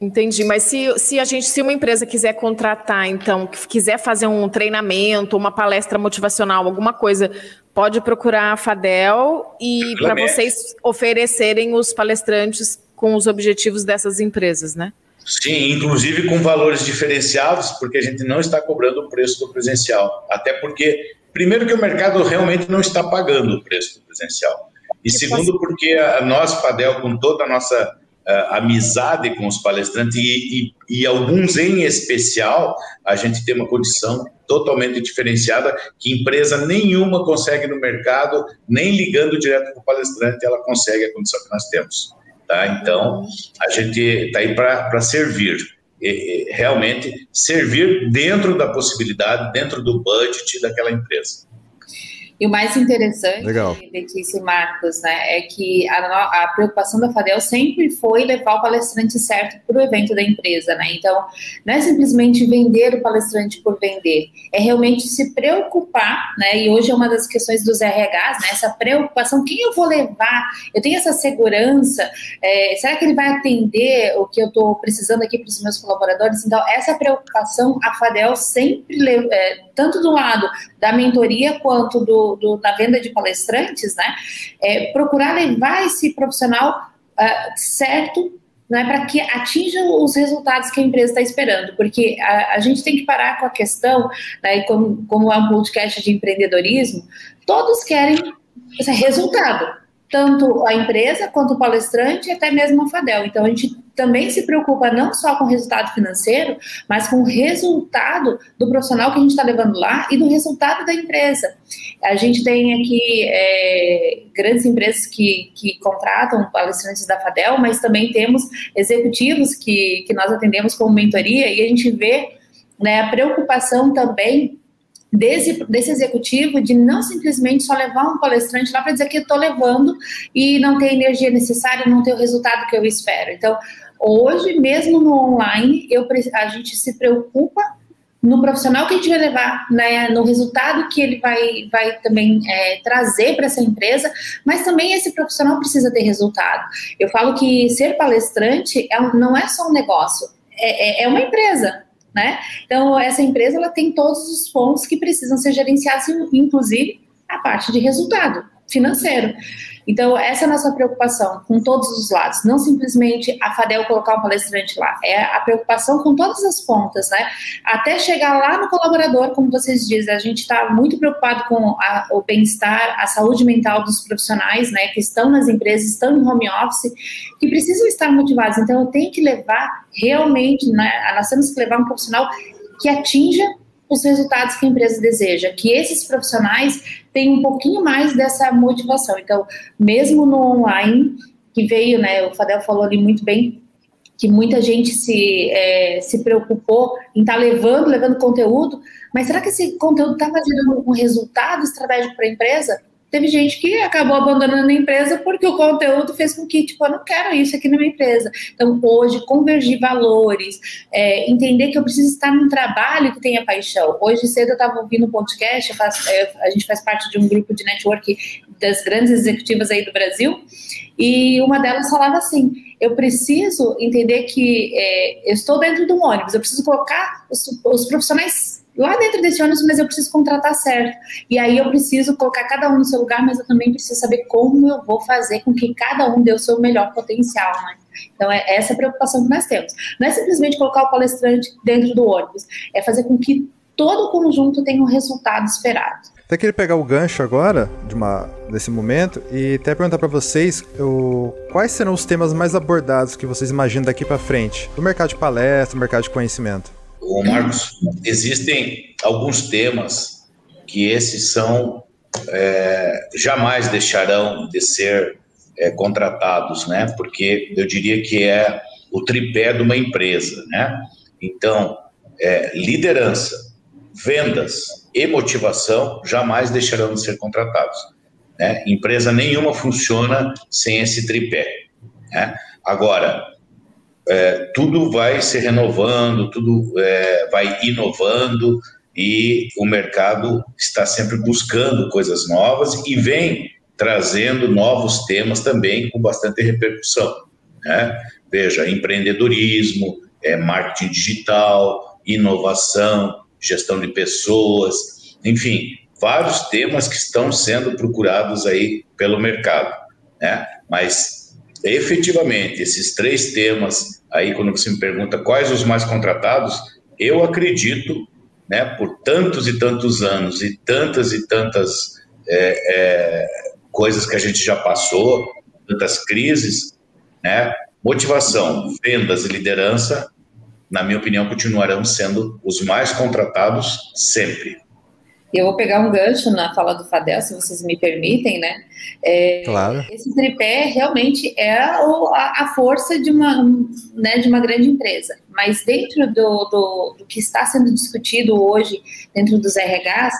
Entendi, mas se, se a gente, se uma empresa quiser contratar, então, quiser fazer um treinamento, uma palestra motivacional, alguma coisa, pode procurar a Fadel e para vocês oferecerem os palestrantes com os objetivos dessas empresas, né? Sim, inclusive com valores diferenciados, porque a gente não está cobrando o preço do presencial. Até porque, primeiro, que o mercado realmente não está pagando o preço do presencial. E segundo, porque a nós, Fadel, com toda a nossa uh, amizade com os palestrantes e, e, e, alguns em especial, a gente tem uma condição totalmente diferenciada que empresa nenhuma consegue no mercado, nem ligando direto para o palestrante, ela consegue a condição que nós temos. Tá? Então, a gente está aí para servir. E, realmente servir dentro da possibilidade, dentro do budget daquela empresa. E o mais interessante, Legal. Letícia e Marcos, né, é que a, a, preocupação da Fadel sempre foi levar o palestrante certo para o evento da empresa, né? Então, não é simplesmente vender o palestrante por vender, é realmente se preocupar, né? E hoje é uma das questões dos RHs, né? Essa preocupação, quem eu vou levar? Eu tenho essa segurança? É, será que ele vai atender o que eu estou precisando aqui para os meus colaboradores? Então, essa preocupação a Fadel sempre, é, tanto do lado da mentoria quanto do do, da venda de palestrantes, né, é procurar levar esse profissional uh, certo né, para que atinja os resultados que a empresa está esperando, porque a, a, gente tem que parar com a questão, né, como, como é um podcast de empreendedorismo, todos querem resultado tanto a empresa quanto o palestrante e até mesmo a Fadel. Então a gente também se preocupa não só com o resultado financeiro, mas com o resultado do profissional que a gente está levando lá e do resultado da empresa. A gente tem aqui é, grandes empresas que, que contratam palestrantes da Fadel, mas também temos executivos que, que nós atendemos como mentoria e a gente vê né, a preocupação também desse, desse executivo de não simplesmente só levar um palestrante lá para dizer que estou levando e não tem energia necessária, não tem o resultado que eu espero. Então, hoje, mesmo no online, eu, a gente se preocupa no profissional que a gente vai levar, né, no resultado que ele vai, vai também é, trazer para essa empresa, mas também esse profissional precisa ter resultado. Eu falo que ser palestrante é, não é só um negócio, é, é, é uma empresa, né? Então, essa empresa ela tem todos os pontos que precisam ser gerenciados, inclusive a parte de resultado financeiro. Então, essa é a nossa preocupação com todos os lados, não simplesmente a Fadel colocar um palestrante lá, é a preocupação com todas as pontas, né? Até chegar lá no colaborador, como vocês dizem, a gente está muito preocupado com a, o bem-estar, a saúde mental dos profissionais, né, que estão nas empresas, estão em home office, que precisam estar motivados. Então, eu tenho que levar realmente, né, nós temos que levar um profissional que atinja os resultados que a empresa deseja, que esses profissionais tenham um pouquinho mais dessa motivação. Então, mesmo no online, que veio, né, o Fadel falou ali muito bem, que muita gente se, é, se preocupou em estar tá levando, levando conteúdo, mas será que esse conteúdo estava gerando um resultado estratégico para a empresa? Teve gente que acabou abandonando a empresa porque o conteúdo fez com que, tipo, eu não quero isso aqui na minha empresa. Então, hoje, convergir valores, é, entender que eu preciso estar num trabalho que tenha paixão. Hoje cedo eu estava ouvindo um podcast, faço, é, a gente faz parte de um grupo de network das grandes executivas aí do Brasil, e uma delas falava assim: eu preciso entender que é, eu estou dentro de um ônibus, eu preciso colocar os, os profissionais lá dentro desse ônibus, mas eu preciso contratar certo. E aí eu preciso colocar cada um no seu lugar, mas eu também preciso saber como eu vou fazer com que cada um dê o seu melhor potencial, né? Então, é essa preocupação que nós temos. Não é simplesmente colocar o palestrante dentro do ônibus, é fazer com que todo o conjunto tenha um resultado esperado. Até queria pegar o gancho agora de uma, desse momento e até perguntar para vocês quais serão os temas mais abordados que vocês imaginam daqui para frente no mercado de palestra, no mercado de conhecimento. Ô Marcos, existem alguns temas que esses são é, jamais deixarão de ser é, contratados, né? Porque eu diria que é o tripé de uma empresa, né? Então, é, liderança, vendas e motivação jamais deixarão de ser contratados. Né? Empresa nenhuma funciona sem esse tripé. Né? Agora, é, tudo vai se renovando, tudo é, vai inovando e o mercado está sempre buscando coisas novas e vem trazendo novos temas também com bastante repercussão. Né? Veja, empreendedorismo, é, marketing digital, inovação, gestão de pessoas, enfim, vários temas que estão sendo procurados aí pelo mercado. Né? Mas efetivamente esses três temas aí quando você me pergunta quais os mais contratados, eu acredito, né, por tantos e tantos anos e tantas e tantas é, é, coisas que a gente já passou, tantas crises, né, motivação, vendas e liderança, na minha opinião, continuarão sendo os mais contratados sempre. Eu vou pegar um gancho na fala do Fadel, se vocês me permitem, né? É, claro. Esse tripé realmente é a, a, força de uma, né, de uma grande empresa. Mas dentro do, do, do que está sendo discutido hoje, dentro dos RHs,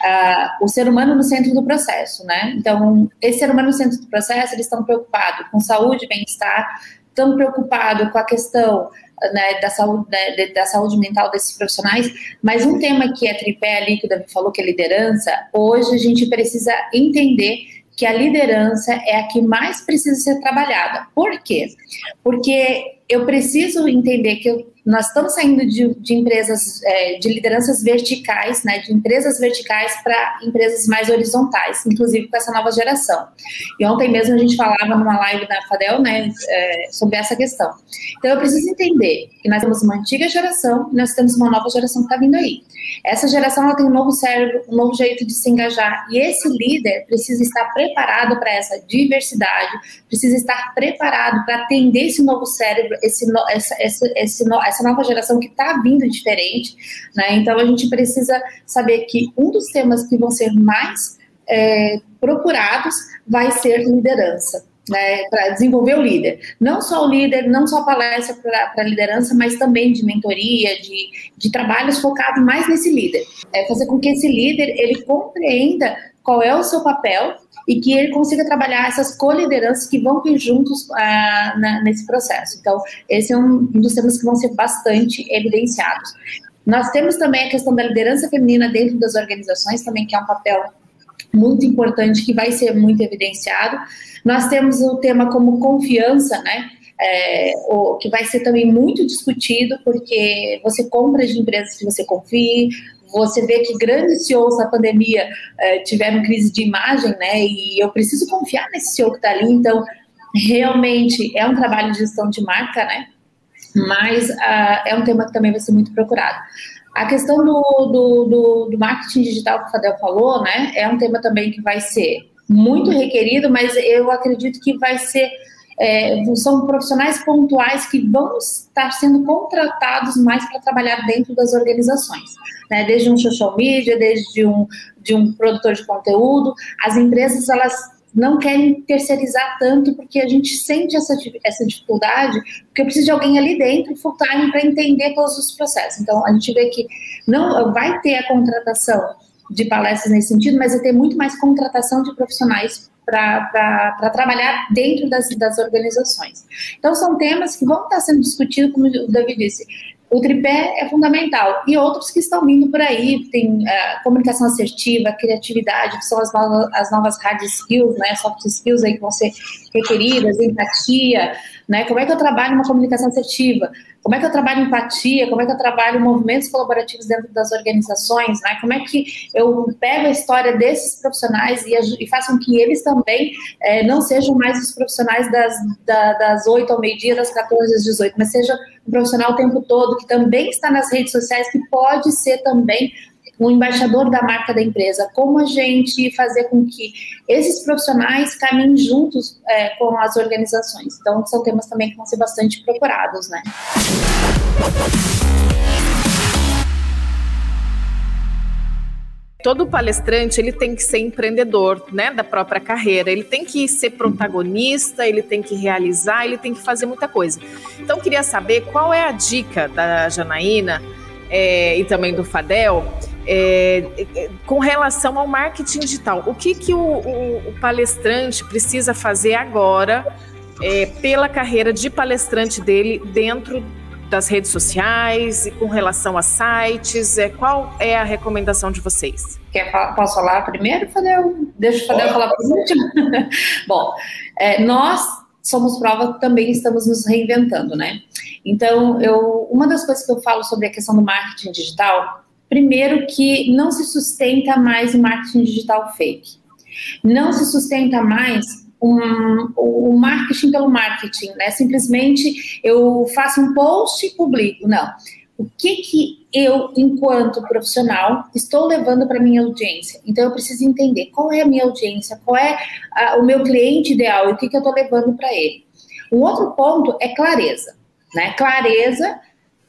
uh, o ser humano no centro do processo, né? Então, esse ser humano no centro do processo, eles estão preocupados com saúde, bem-estar, estão preocupados com a questão né, da, saúde, né, da saúde mental desses profissionais, mas um tema que é tripé ali, que o Davi falou, que é liderança, hoje a gente precisa entender que a liderança é a que mais precisa ser trabalhada. Por quê? Porque eu preciso entender que eu nós estamos saindo de, de empresas, é, de lideranças verticais, né, de empresas verticais para empresas mais horizontais, inclusive com essa nova geração. E ontem mesmo a gente falava numa live da Fadel, né, é, sobre essa questão. Então eu preciso entender que nós temos uma antiga geração e nós temos uma nova geração que está vindo aí. Essa geração ela tem um novo cérebro, um novo jeito de se engajar, e esse líder precisa estar preparado para essa diversidade, precisa estar preparado para atender esse novo cérebro, esse, essa, esse, essa nova geração que está vindo diferente, né? Então a gente precisa saber que um dos temas que vão ser mais é, procurados vai ser liderança. Né, para desenvolver o líder. Não só o líder, não só palestra para liderança, mas também de mentoria, de, de trabalhos focados mais nesse líder. É fazer com que esse líder ele compreenda qual é o seu papel e que ele consiga trabalhar essas co-lideranças que vão vir juntos ah, na, nesse processo. Então, esse é um, dos temas que vão ser bastante evidenciados. Nós temos também a questão da liderança feminina dentro das organizações, também que é um papel muito importante que vai ser muito evidenciado. Nós temos o tema como confiança, né? É, o, que vai ser também muito discutido, porque você compra de empresas que você confie, você vê que grandes CEOs na pandemia é, tiveram crise de imagem, né? E eu preciso confiar nesse CEO que está ali, então realmente é um trabalho de gestão de marca, né? Mas uh, é um tema que também vai ser muito procurado. A questão do, do, do, do, marketing digital que o Fadel falou, né, é um tema também que vai ser muito requerido, mas eu acredito que vai ser é, são profissionais pontuais que vão estar sendo contratados mais para trabalhar dentro das organizações, né? Desde um social media, desde um de um produtor de conteúdo, as empresas elas não querem terceirizar tanto, porque a gente sente essa, essa dificuldade, porque eu preciso de alguém ali dentro, full time, para entender todos os processos. Então, a gente vê que não vai ter a contratação de palestras nesse sentido, mas vai ter muito mais contratação de profissionais para trabalhar dentro das, das organizações. Então, são temas que vão estar sendo discutidos, como o David disse, o tripé é fundamental. E outros que estão vindo por aí, tem uh, comunicação assertiva, criatividade, que são as novas, as novas hard skills, né, soft skills aí que vão ser requeridas, empatia, né, como é que eu trabalho uma comunicação assertiva, como é que eu trabalho empatia, como é que eu trabalho movimentos colaborativos dentro das organizações, né, como é que eu pego a história desses profissionais e, e faço com que eles também é, não sejam mais os profissionais das, da, das 8 ao meio-dia, das 14 às 18, mas seja um profissional o tempo todo, que também está nas redes sociais, que pode ser também um embaixador da marca da empresa, como a gente fazer com que esses profissionais caminhem juntos é, com as organizações. Então, são temas também que vão ser bastante procurados, né? Todo palestrante ele tem que ser empreendedor, né, da própria carreira. Ele tem que ser protagonista, ele tem que realizar, ele tem que fazer muita coisa. Então, queria saber qual é a dica da Janaína é, e também do Fadel é, é, com relação ao marketing digital. O que, que o, o, o palestrante precisa fazer agora é, pela carreira de palestrante dele dentro das redes sociais e com relação a sites? É, qual é a recomendação de vocês? Quer, posso falar primeiro, Fadel? Deixa o Fadel falar por último. Bom, é, nós somos prova também estamos nos reinventando, né? Então, eu, uma das coisas que eu falo sobre a questão do marketing digital Primeiro, que não se sustenta mais o marketing digital fake. Não se sustenta mais um, o marketing pelo marketing, né? Simplesmente eu faço um post e publico. Não. O que, que eu, enquanto profissional, estou levando para minha audiência? Então, eu preciso entender qual é a minha audiência, qual é a, o meu cliente ideal e o que, que eu estou levando para ele. Um outro ponto é clareza. Né? Clareza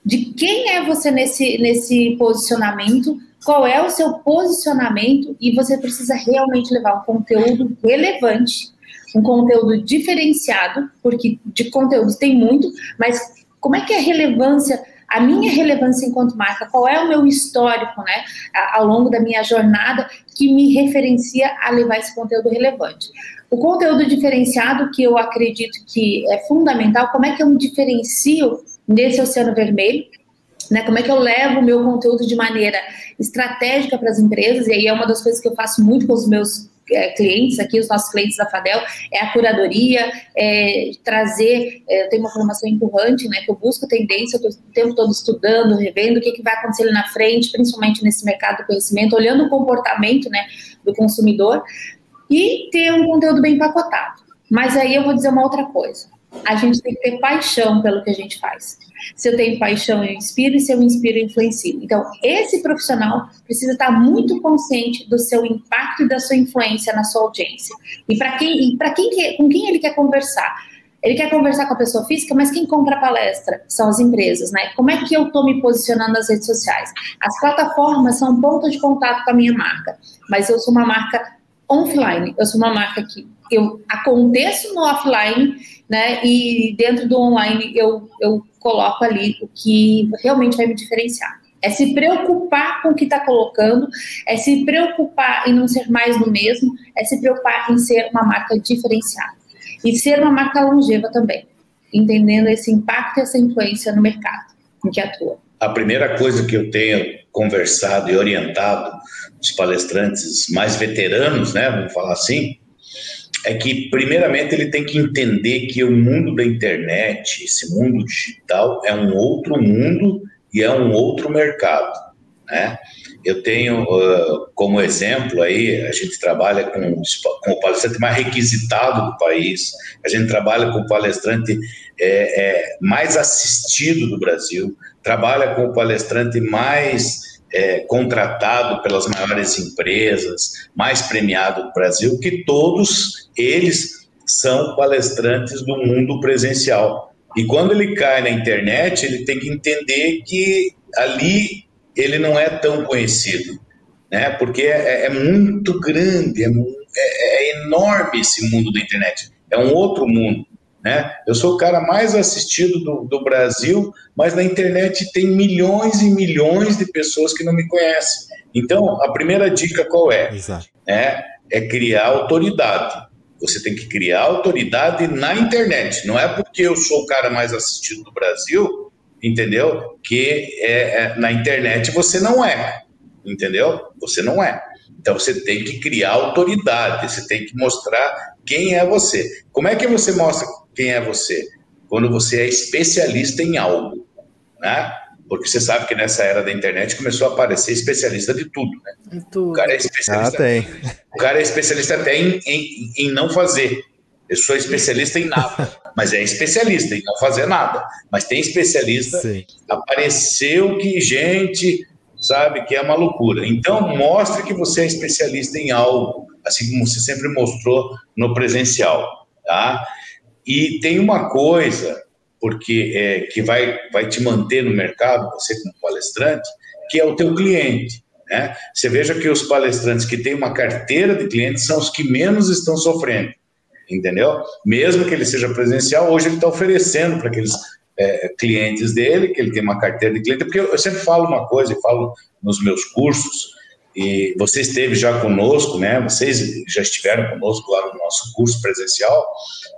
de quem é você nesse, nesse posicionamento, qual é o seu posicionamento e você precisa realmente levar um conteúdo relevante, um conteúdo diferenciado, porque de conteúdo tem muito, mas como é que é a relevância, a minha relevância enquanto marca, qual é o meu histórico, né, ao longo da minha jornada que me referencia a levar esse conteúdo relevante. O conteúdo diferenciado, que eu acredito que é fundamental, como é que eu me diferencio nesse oceano vermelho, né? Como é que eu levo o meu conteúdo de maneira estratégica para as empresas? E aí é uma das coisas que eu faço muito com os meus é, clientes aqui, os nossos clientes da Fadel, é a curadoria, é trazer, é, eu tenho uma formação empurrante, né, que eu busco tendência, eu estou o tempo todo estudando, revendo o que, que vai acontecer ali na frente, principalmente nesse mercado do conhecimento, olhando o comportamento, né, do consumidor, e ter um conteúdo bem empacotado. Mas aí eu vou dizer uma outra coisa a gente tem que ter paixão pelo que a gente faz. Se eu tenho paixão, eu inspiro, e se eu inspiro, eu influencio. Então, esse profissional precisa estar muito consciente do seu impacto e da sua influência na sua audiência. E para quem, para quem que, com quem ele quer conversar? Ele quer conversar com a pessoa física, mas quem compra a palestra são as empresas, né? Como é que eu estou me posicionando nas redes sociais? As plataformas são um ponto de contato com a minha marca, mas eu sou uma marca offline, eu sou uma marca que eu aconteço no offline né? E dentro do online eu, eu coloco ali o que realmente vai me diferenciar. É se preocupar com o que está colocando, é se preocupar em não ser mais do mesmo, é se preocupar em ser uma marca diferenciada. E ser uma marca longeva também, entendendo esse impacto e essa influência no mercado em que atua. a primeira coisa que eu tenho conversado e orientado os palestrantes mais veteranos, né, vamos falar assim, é que primeiramente ele tem que entender que o mundo da internet, esse mundo digital é um outro mundo e é um outro mercado, né? Eu tenho uh, como exemplo aí, a gente trabalha com, com, o palestrante mais requisitado do país, a gente trabalha com o palestrante é, é, mais assistido do Brasil, trabalha com o palestrante mais é, contratado pelas maiores empresas, mais premiado do Brasil, que todos eles são palestrantes do mundo presencial. E quando ele cai na internet, ele tem que entender que ali ele não é tão conhecido, né? Porque é, é muito grande, é, é, é, enorme esse mundo da internet. É um outro mundo, né? Eu sou o cara mais assistido do, do Brasil, mas na internet tem milhões e milhões de pessoas que não me conhecem. Então, a primeira dica qual é? Exato. É, é criar autoridade. Você tem que criar autoridade na internet. Não é porque eu sou o cara mais assistido do Brasil entendeu? Que é, é, na internet você não é, entendeu? Você não é. Então você tem que criar autoridade, você tem que mostrar quem é você. Como é que você mostra quem é você? Quando você é especialista em algo, né? Porque você sabe que nessa era da internet começou a aparecer especialista de tudo, né? Tudo. O cara é especialista. Ah, tem. O cara é especialista até em, em, em não fazer. Eu sou especialista em nada, mas é especialista em não fazer nada. Mas tem especialista. Sim. Apareceu que gente sabe que é uma loucura. Então mostre que você é especialista em algo, assim como você sempre mostrou no presencial, tá? E tem uma coisa porque é, que vai vai te manter no mercado, você como palestrante, que é o teu cliente. Né? Você veja que os palestrantes que têm uma carteira de clientes são os que menos estão sofrendo entendeu? Mesmo que ele seja presencial, hoje ele está oferecendo para aqueles é, clientes dele, que ele tem uma carteira de cliente, porque eu, eu sempre falo uma coisa, e falo nos meus cursos, e você esteve já conosco, né? Vocês já estiveram conosco lá no nosso curso presencial,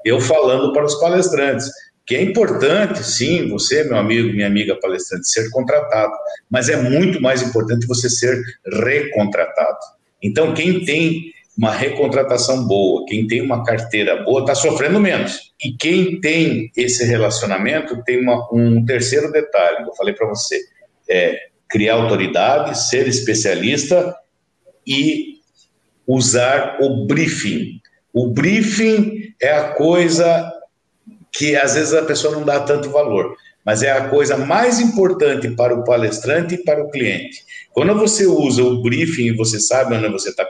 eu falando para os palestrantes que é importante, sim, você, meu amigo, minha amiga palestrante, ser contratado, mas é muito mais importante você ser recontratado. Então, quem tem uma recontratação boa, quem tem uma carteira boa está sofrendo menos. E quem tem esse relacionamento tem uma, um terceiro detalhe, eu falei para você, é criar autoridade, ser especialista e usar o briefing. O briefing é a coisa que às vezes a pessoa não dá tanto valor, mas é a coisa mais importante para o palestrante e para o cliente. Quando você usa o briefing e você sabe onde você está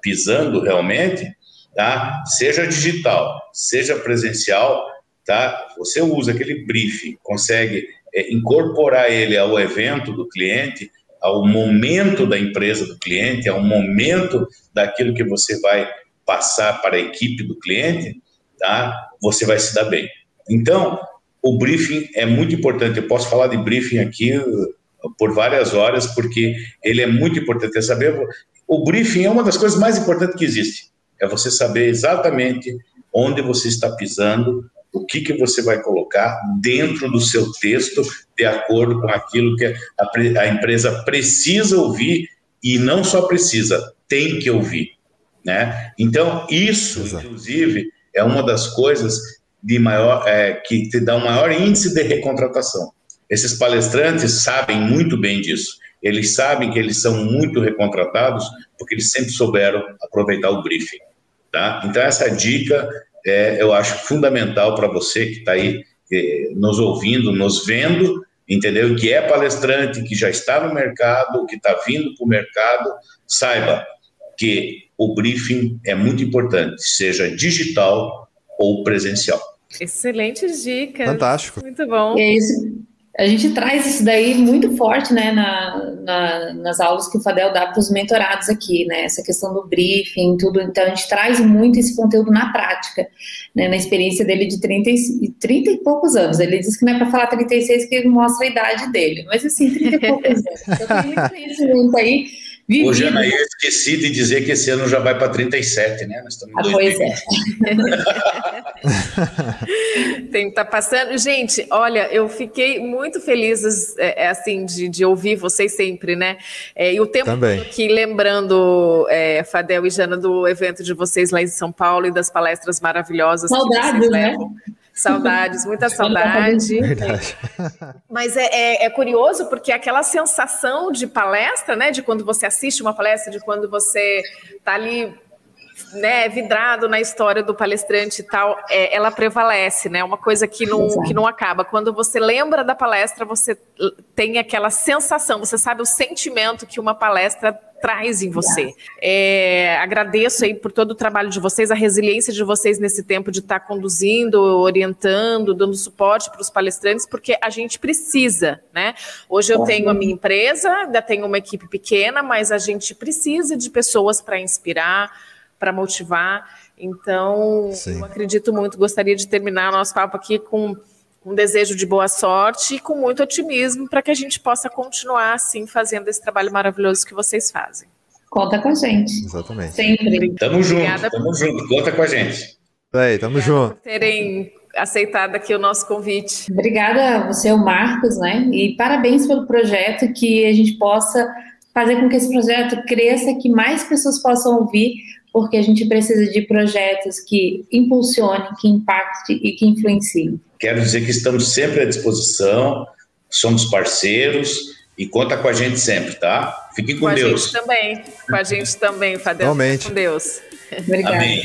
pisando realmente, tá? Seja digital, seja presencial, tá? Você usa aquele briefing, consegue é, incorporar ele ao evento do cliente, ao momento da empresa do cliente, ao momento daquilo que você vai passar para a equipe do cliente, tá? Você vai se dar bem. Então, o briefing é muito importante. Eu posso falar de briefing aqui uh, por várias horas, porque ele é muito importante. É saber o briefing é uma das coisas mais importantes que existe. É você saber exatamente onde você está pisando, o que, que você vai colocar dentro do seu texto, de acordo com aquilo que a, a empresa precisa ouvir e não só precisa, tem que ouvir. Né? Então, isso, Exato. inclusive, é uma das coisas de maior, é, que te dá um maior índice de recontratação. Esses palestrantes sabem muito bem disso. Eles sabem que eles são muito recontratados porque eles sempre souberam aproveitar o briefing. Tá? Então, essa dica é, eu acho fundamental para você que está aí é, nos ouvindo, nos vendo, entendeu? Que é palestrante, que já está no mercado, que está vindo para o mercado, saiba que o briefing é muito importante, seja digital ou presencial. Excelentes dicas. Fantástico. Muito bom. É isso a gente traz isso daí muito forte, né, na, na, nas aulas que o Fadel dá para os mentorados aqui, né, essa questão do briefing, tudo, então a gente traz muito esse conteúdo na prática, né, na experiência dele de 30 e, 30 e poucos anos, ele diz que não é para falar 36 que mostra a idade dele, mas assim, 30 e poucos anos, então tem muito conhecimento aí, vivido. Ô, Jana, eu esqueci de dizer que esse ano já vai para 37, né? Nós estamos em Ah, pois é. Tem que estar passando. Gente, olha, eu fiquei muito feliz é, é, assim de, de ouvir vocês sempre, né? É, e o tempo Também. que lembrando, é, Fadel e Jana, do evento de vocês lá em São Paulo e das palestras maravilhosas que Saudades, vocês né? Saudades, muita saudade. Verdade. Mas é, é- é curioso porque aquela sensação de palestra, né? De quando você assiste uma palestra, de quando você tá ali, né, vidrado na história do palestrante e tal, é, ela prevalece, né? Uma coisa que não, Exato. que não acaba. Quando você lembra da palestra, você tem aquela sensação, você sabe o sentimento que uma palestra traz em você. É, agradeço aí por todo o trabalho de vocês, a resiliência de vocês nesse tempo de estar conduzindo, orientando, dando suporte para os palestrantes, porque a gente precisa, né? Hoje eu tenho a minha empresa, ainda tenho uma equipe pequena, mas a gente precisa de pessoas para inspirar, para motivar. Então, Sim. eu acredito muito, gostaria de terminar nosso papo aqui com um desejo de boa sorte e com muito otimismo para que a gente possa continuar assim fazendo esse trabalho maravilhoso que vocês fazem. Conta com a gente. Exatamente. Sempre. Tamo junto, Obrigada. tamo junto. Conta com a gente. Aí, tamo Obrigada junto. por terem aceitado aqui o nosso convite. Obrigada a você, o Marcos, né? E parabéns pelo projeto, que a gente possa fazer com que esse projeto cresça, que mais pessoas possam ouvir, porque a gente precisa de projetos que impulsionem, que impactem e que influenciem. Quero dizer que estamos sempre à disposição, somos parceiros e conta com a gente sempre, tá? Fiquem com, Com a Deus. gente também. Com a gente também, Fadel. Igualmente. Com Deus. Obrigada. Amém.